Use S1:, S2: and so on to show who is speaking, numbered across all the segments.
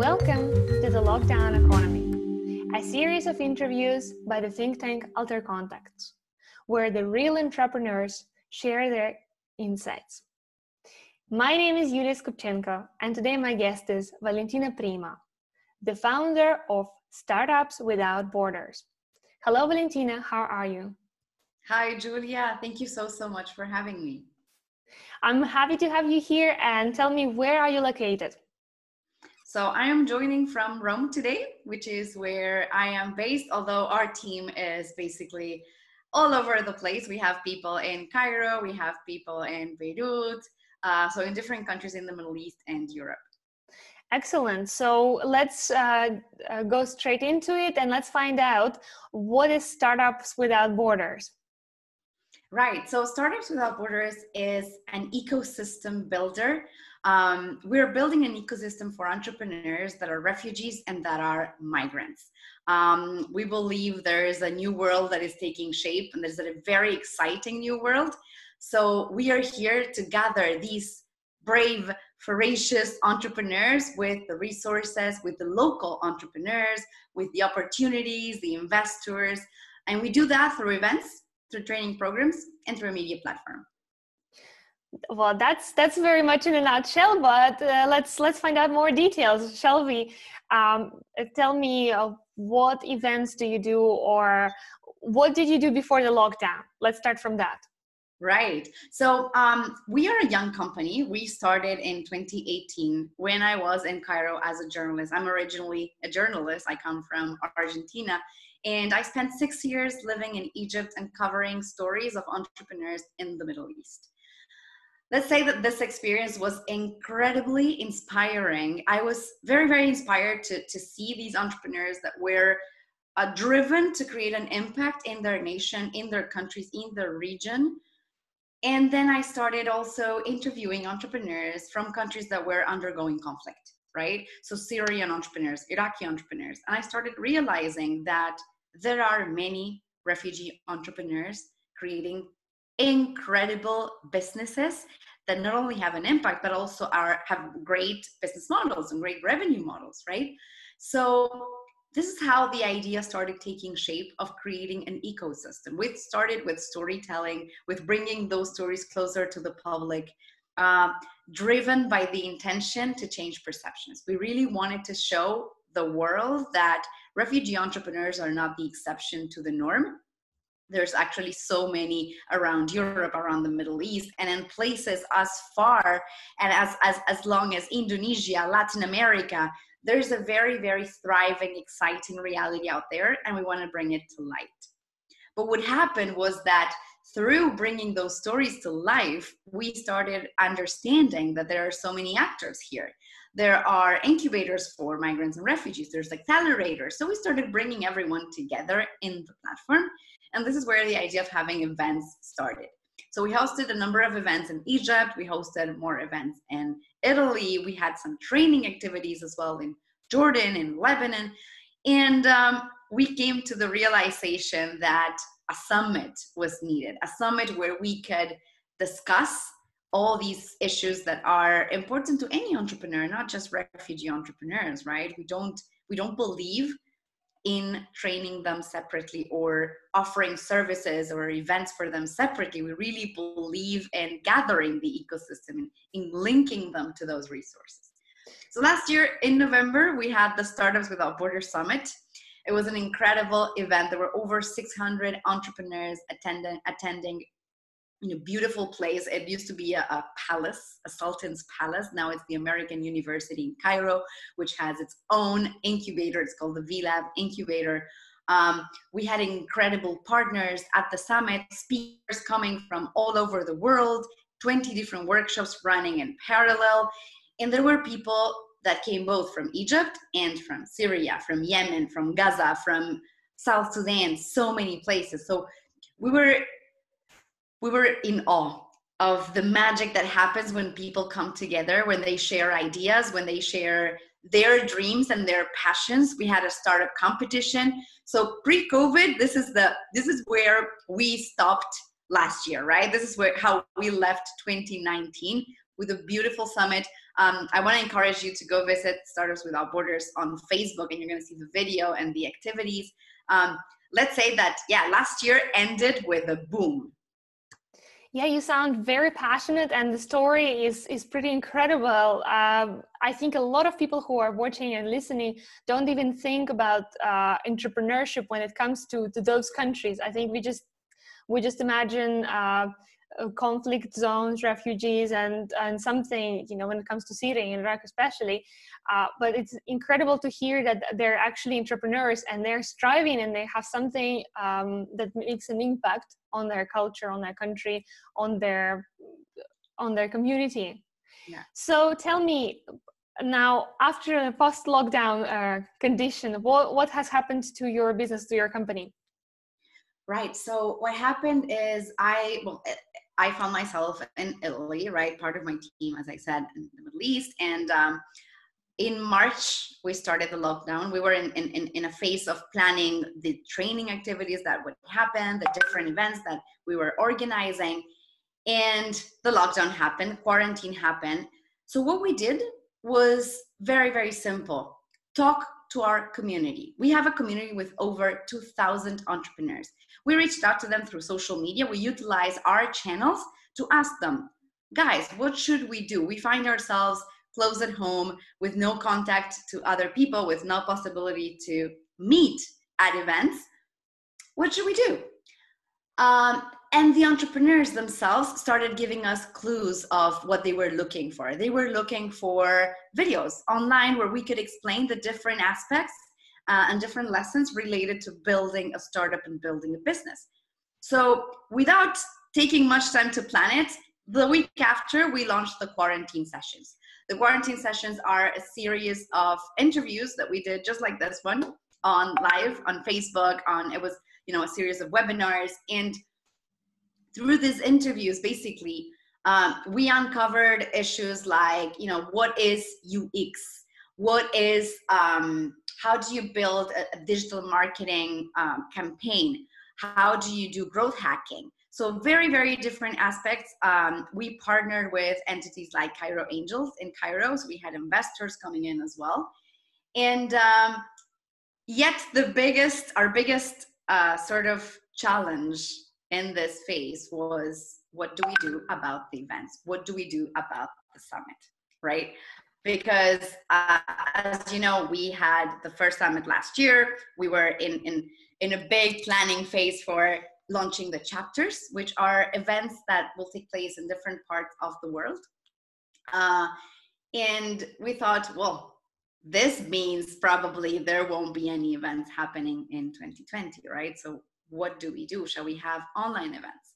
S1: Welcome to the Lockdown Economy, a series of interviews by the think tank Alter Contacts, where the real entrepreneurs share their insights. My name is Yulia Skupchenko, and today my guest is Valentina Primo, the founder of Startups Without Borders. Hello, Valentina, how are you?
S2: Hi, Julia. Thank you so, so much for having me.
S1: I'm happy to have you here and tell me where are you located?
S2: So I am joining from Rome today, which is where I am based, although our team is basically all over the place. We have people in Cairo, we have people in Beirut, uh, so in different countries in the Middle East and Europe.
S1: Excellent. So let's uh, uh, go straight into it and let's find out what is Startups Without Borders.
S2: Right. So Startups Without Borders is an ecosystem builder um, we're building an ecosystem for entrepreneurs that are refugees and that are migrants. Um, we believe there is a new world that is taking shape, and there's a very exciting new world. So we are here to gather these brave, voracious entrepreneurs with the resources, with the local entrepreneurs, with the opportunities, the investors. And we do that through events, through training programs, and through a media platform
S1: well that's that's very much in a nutshell but uh, let's let's find out more details shall we? Um, tell me uh, what events do you do or what did you do before the lockdown? Let's start from that.
S2: Right. So um, we are a young company. We started in 2018 when i was in cairo as a journalist. I'm originally a journalist. I come from argentina and i spent six years living in egypt and covering stories of entrepreneurs in the middle east let's say that this experience was incredibly inspiring. I was very, very inspired to, to see these entrepreneurs that were uh, driven to create an impact in their nation, in their countries, in their region. And then I started also interviewing entrepreneurs from countries that were undergoing conflict, right? So Syrian entrepreneurs, Iraqi entrepreneurs. And I started realizing that there are many refugee entrepreneurs creating incredible businesses that not only have an impact but also are have great business models and great revenue models right? So this is how the idea started taking shape of creating an ecosystem. We started with storytelling with bringing those stories closer to the public uh, driven by the intention to change perceptions. We really wanted to show the world that refugee entrepreneurs are not the exception to the norm there's actually so many around Europe, around the Middle East, and in places as far and as, as, as long as Indonesia, Latin America. There's a very, very thriving, exciting reality out there, and we want to bring it to light. But what happened was that through bringing those stories to life, we started understanding that there are so many actors here. There are incubators for migrants and refugees, there's accelerators. So we started bringing everyone together in the platform and this is where the idea of having events started. So we hosted a number of events in Egypt. We hosted more events in Italy. We had some training activities as well in Jordan, in Lebanon. And um, we came to the realization that a summit was needed, a summit where we could discuss all these issues that are important to any entrepreneur, not just refugee entrepreneurs, right? We don't we don't believe in training them separately or offering services or events for them separately. We really believe in gathering the ecosystem in linking them to those resources. So last year in November, we had the Startups Without Borders Summit. It was an incredible event. There were over 600 entrepreneurs attending, attending you know beautiful place. It used to be a, a, palace a sultan's palace. Now it's the american university in cairo which has its own incubator. It's called the vlab incubator. Um, we had incredible partners at the summit speakers coming from all over the world 20 different workshops running in parallel. And there were people that came both from egypt and from syria from yemen from gaza from south sudan so many places. So we were we were in awe of the magic that happens when people come together, when they share ideas, when they share their dreams and their passions. We had a startup competition. So pre-COVID, this is the this is where we stopped last year, right? This is where how we left 2019. with a beautiful summit. Um, I want to encourage you to go visit Startups Without Borders on Facebook, and you're going to see the video and the activities. Um, let's say that, yeah, last year ended with a boom.
S1: Yeah, you sound very passionate, and the story is is pretty incredible. Um, I think a lot of people who are watching and listening don't even think about uh, entrepreneurship when it comes to to those countries. I think we just we just imagine. Uh, conflict zones, refugees, and and something you know when it comes to Syria and Iraq especially. Uh, but it's incredible to hear that they're actually entrepreneurs and they're striving and they have something um, that makes an impact on their culture, on their country, on their on their community. Yeah. So tell me now after the post lockdown uh, condition what, what has happened to your business to your company
S2: Right. So what happened is I well I found myself in Italy, right? Part of my team, as I said, in the Middle East. And um, in March, we started the lockdown. We were in, in, in a phase of planning the training activities that would happen, the different events that we were organizing. And the lockdown happened, quarantine happened. So what we did was very, very simple talk to our community. We have a community with over 2,000 entrepreneurs. We reached out to them through social media. We utilize our channels to ask them, guys, what should we do? We find ourselves close at home with no contact to other people, with no possibility to meet at events. What should we do? Um, and the entrepreneurs themselves started giving us clues of what they were looking for. They were looking for videos online where we could explain the different aspects uh, and different lessons related to building a startup and building a business. So, without taking much time to plan it, the week after we launched the quarantine sessions. The quarantine sessions are a series of interviews that we did just like this one on live on Facebook on it was you know a series of webinars and through these interviews, basically, um, we uncovered issues like, you know, what is UX? What is, um, how do you build a, a digital marketing um, campaign? How do you do growth hacking? So very, very different aspects. Um, we partnered with entities like Cairo Angels in Cairo. So we had investors coming in as well. And um, yet the biggest, our biggest uh, sort of challenge in this phase was what do we do about the events? What do we do about the summit, right? Because uh, as you know, we had the first summit last year. We were in, in, in a big planning phase for launching the chapters, which are events that will take place in different parts of the world. Uh, and we thought, well, this means probably there won't be any events happening in 2020, right? So what do we do? Shall we have online events?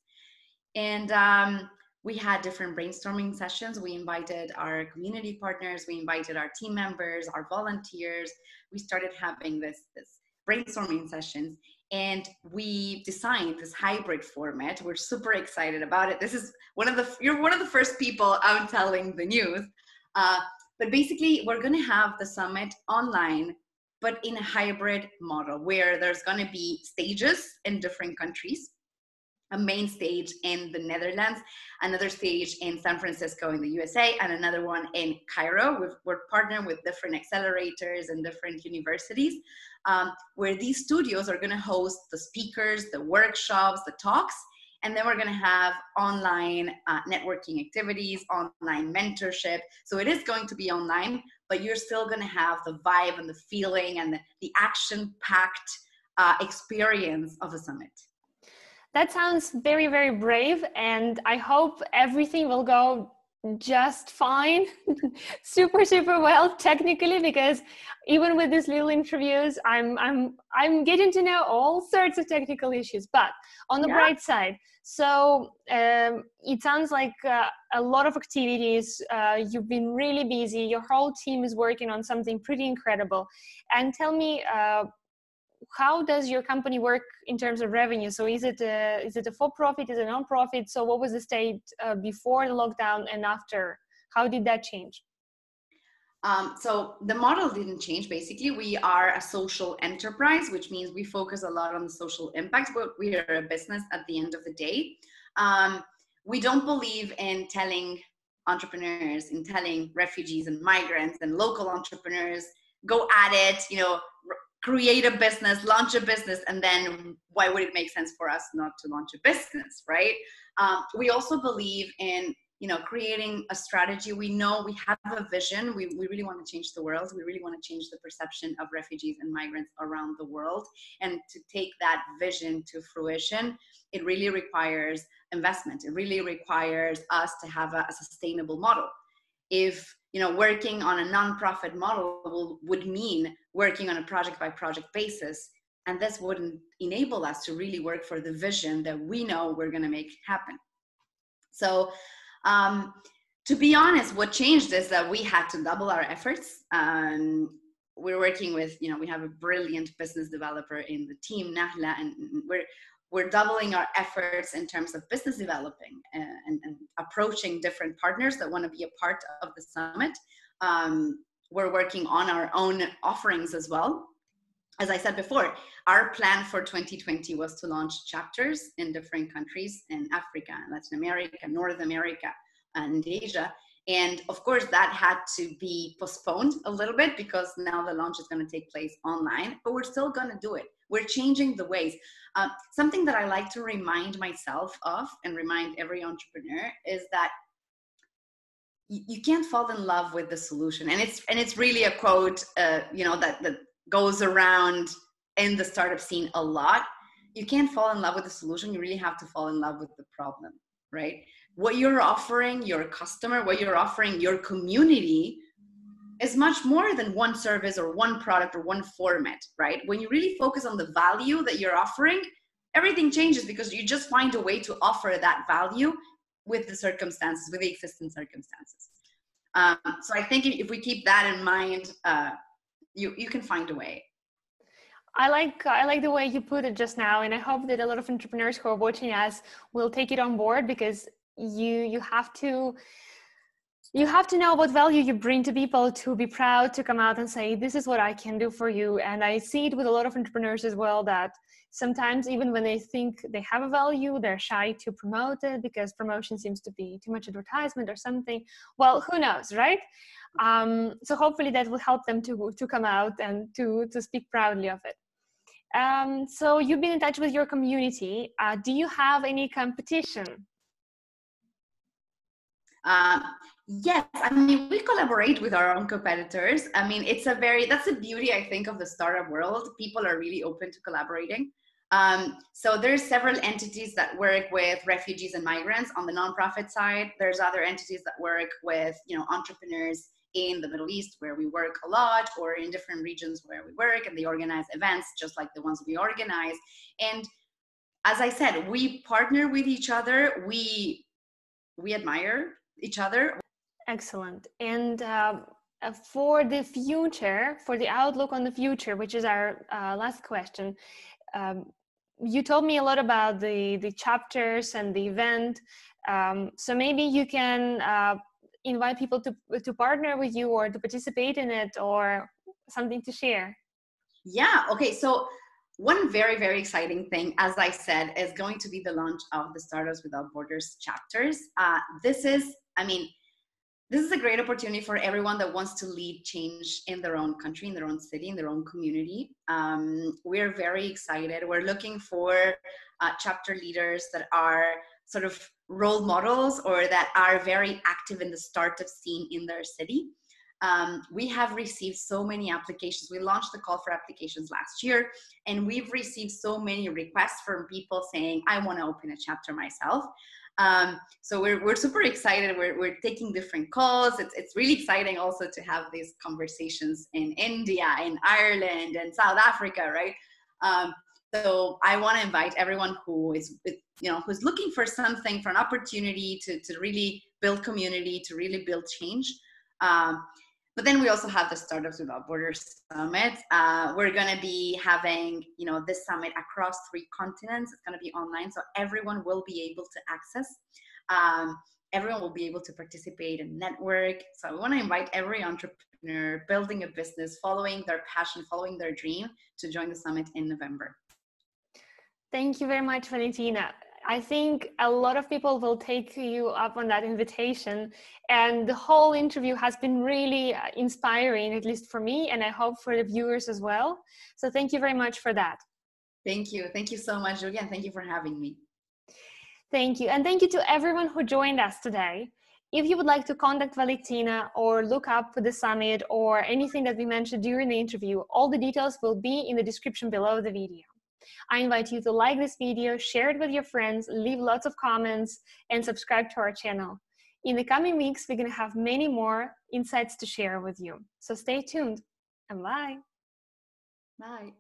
S2: And um, we had different brainstorming sessions. We invited our community partners, we invited our team members, our volunteers. We started having this, this brainstorming sessions and we designed this hybrid format. We're super excited about it. This is one of the you're one of the first people out telling the news. Uh, but basically, we're going to have the summit online but in a hybrid model where there's going to be stages in different countries a main stage in the Netherlands, another stage in San Francisco in the USA, and another one in Cairo. we are partnering with different accelerators and different universities, um, where these studios are going to host the speakers, the workshops, the talks, and then we're going to have online uh, networking activities, online mentorship. So it is going to be online, but you're still going to have the vibe and the feeling and the, the action packed uh, experience of a summit.
S1: That sounds very, very brave. And I hope everything will go just fine super super well technically because even with these little interviews i'm i'm i'm getting to know all sorts of technical issues but on the yeah. bright side so um, it sounds like uh, a lot of activities uh, you've been really busy your whole team is working on something pretty incredible and tell me uh, how does your company work in terms of revenue? So is it a, is it a for profit? Is it a non-profit? So what was the state uh, before the lockdown and after? How did that change?
S2: Um, so the model didn't change. Basically, we are a social enterprise, which means we focus a lot on the social impact, but we are a business at the end of the day. Um, we don't believe in telling entrepreneurs in telling refugees and migrants and local entrepreneurs go at it you know create a business launch a business and then why would it make sense for us not to launch a business right? Um, we also believe in you know creating a strategy. We know we have a vision. We, we really want to change the world. We really want to change the perception of refugees and migrants around the world. And to take that vision to fruition it really requires investment. It really requires us to have a, a sustainable model. If you know working on a nonprofit model would mean working on a project by project basis and this wouldn't enable us to really work for the vision that we know we're going to make happen so um, to be honest, what changed is that we had to double our efforts. Um, we're working with, you know, we have a brilliant business developer in the team, Nahla, and we're we're doubling our efforts in terms of business developing and, and, approaching different partners that want to be a part of the summit. Um, we're working on our own offerings as well. As I said before, our plan for 2020 was to launch chapters in different countries in Africa, Latin America, North America, and Asia. And of course, that had to be postponed a little bit because now the launch is going to take place online, but we're still going to do it. We're changing the ways. Uh, something that I like to remind myself of and remind every entrepreneur is that you, can't fall in love with the solution. And it's and it's really a quote uh, you know that that goes around in the startup scene a lot. You can't fall in love with the solution. You really have to fall in love with the problem right? What you're offering your customer, what you're offering your community is much more than one service or one product or one format, right? When you really focus on the value that you're offering, everything changes because you just find a way to offer that value with the circumstances, with the existing circumstances. Um, so I think if we keep that in mind, uh, you you can find a way.
S1: I like I like the way you put it just now, and I hope that a lot of entrepreneurs who are watching us will take it on board because you you have to you have to know what value you bring to people to be proud to come out and say this is what i can do for you. And i see it with a lot of entrepreneurs as well that sometimes even when they think they have a value they're shy to promote it because promotion seems to be too much advertisement or something. Well who knows right? Um, so hopefully that will help them to to come out and to to speak proudly of it. Um, so you've been in touch with your community. Uh, do you have any competition
S2: uh, yes, I mean, we collaborate with our own competitors. I mean, it's a very, that's the beauty, I think, of the startup world. People are really open to collaborating. Um, so there's several entities that work with refugees and migrants on the nonprofit side. There's other entities that work with, you know, entrepreneurs in the Middle East where we work a lot or in different regions where we work and they organize events just like the ones we organize. And as I said, we partner with each other. We we admire each other.
S1: Excellent. And uh, for the future, for the outlook on the future, which is our uh, last question, um, you told me a lot about the the chapters and the event. Um, so maybe you can uh, invite people to to partner with you or to participate in it or something to share.
S2: Yeah. Okay. So one very very exciting thing as i said is going to be the launch of the startups without borders chapters uh, this is I mean, this is a great opportunity for everyone that wants to lead change in their own country, in their own city, in their own community. Um, we're very excited. We're looking for uh, chapter leaders that are sort of role models or that are very active in the startup scene in their city. Um, we have received so many applications. We launched the call for applications last year, and we've received so many requests from people saying, I want to open a chapter myself. Um, so we're, we're super excited. We're, we're taking different calls. It's, it's really exciting also to have these conversations in India, in Ireland, and South Africa, right? Um, so I want to invite everyone who is, you know, who's looking for something, for an opportunity to, to really build community, to really build change. Um, but then we also have the Startups Without Borders Summit. Uh, we're going to be having, you know, this summit across three continents. It's going to be online, so everyone will be able to access. Um, everyone will be able to participate and network. So I want to invite every entrepreneur building a business, following their passion, following their dream, to join the summit in November.
S1: Thank you very much, Valentina. I think a lot of people will take you up on that invitation. And the whole interview has been really uh, inspiring, at least for me, and I hope for the viewers as well. So thank you very much for that.
S2: Thank you. Thank you so much, Julia. Thank you for having me.
S1: Thank you. And thank you to everyone who joined us today. If you would like to contact Valentina or look up the summit or anything that we mentioned during the interview, all the details will be in the description below the video. I invite you to like this video, share it with your friends, leave lots of comments, and subscribe to our channel. In the coming weeks, we're going to have many more insights to share with you. So stay tuned and bye.
S2: Bye.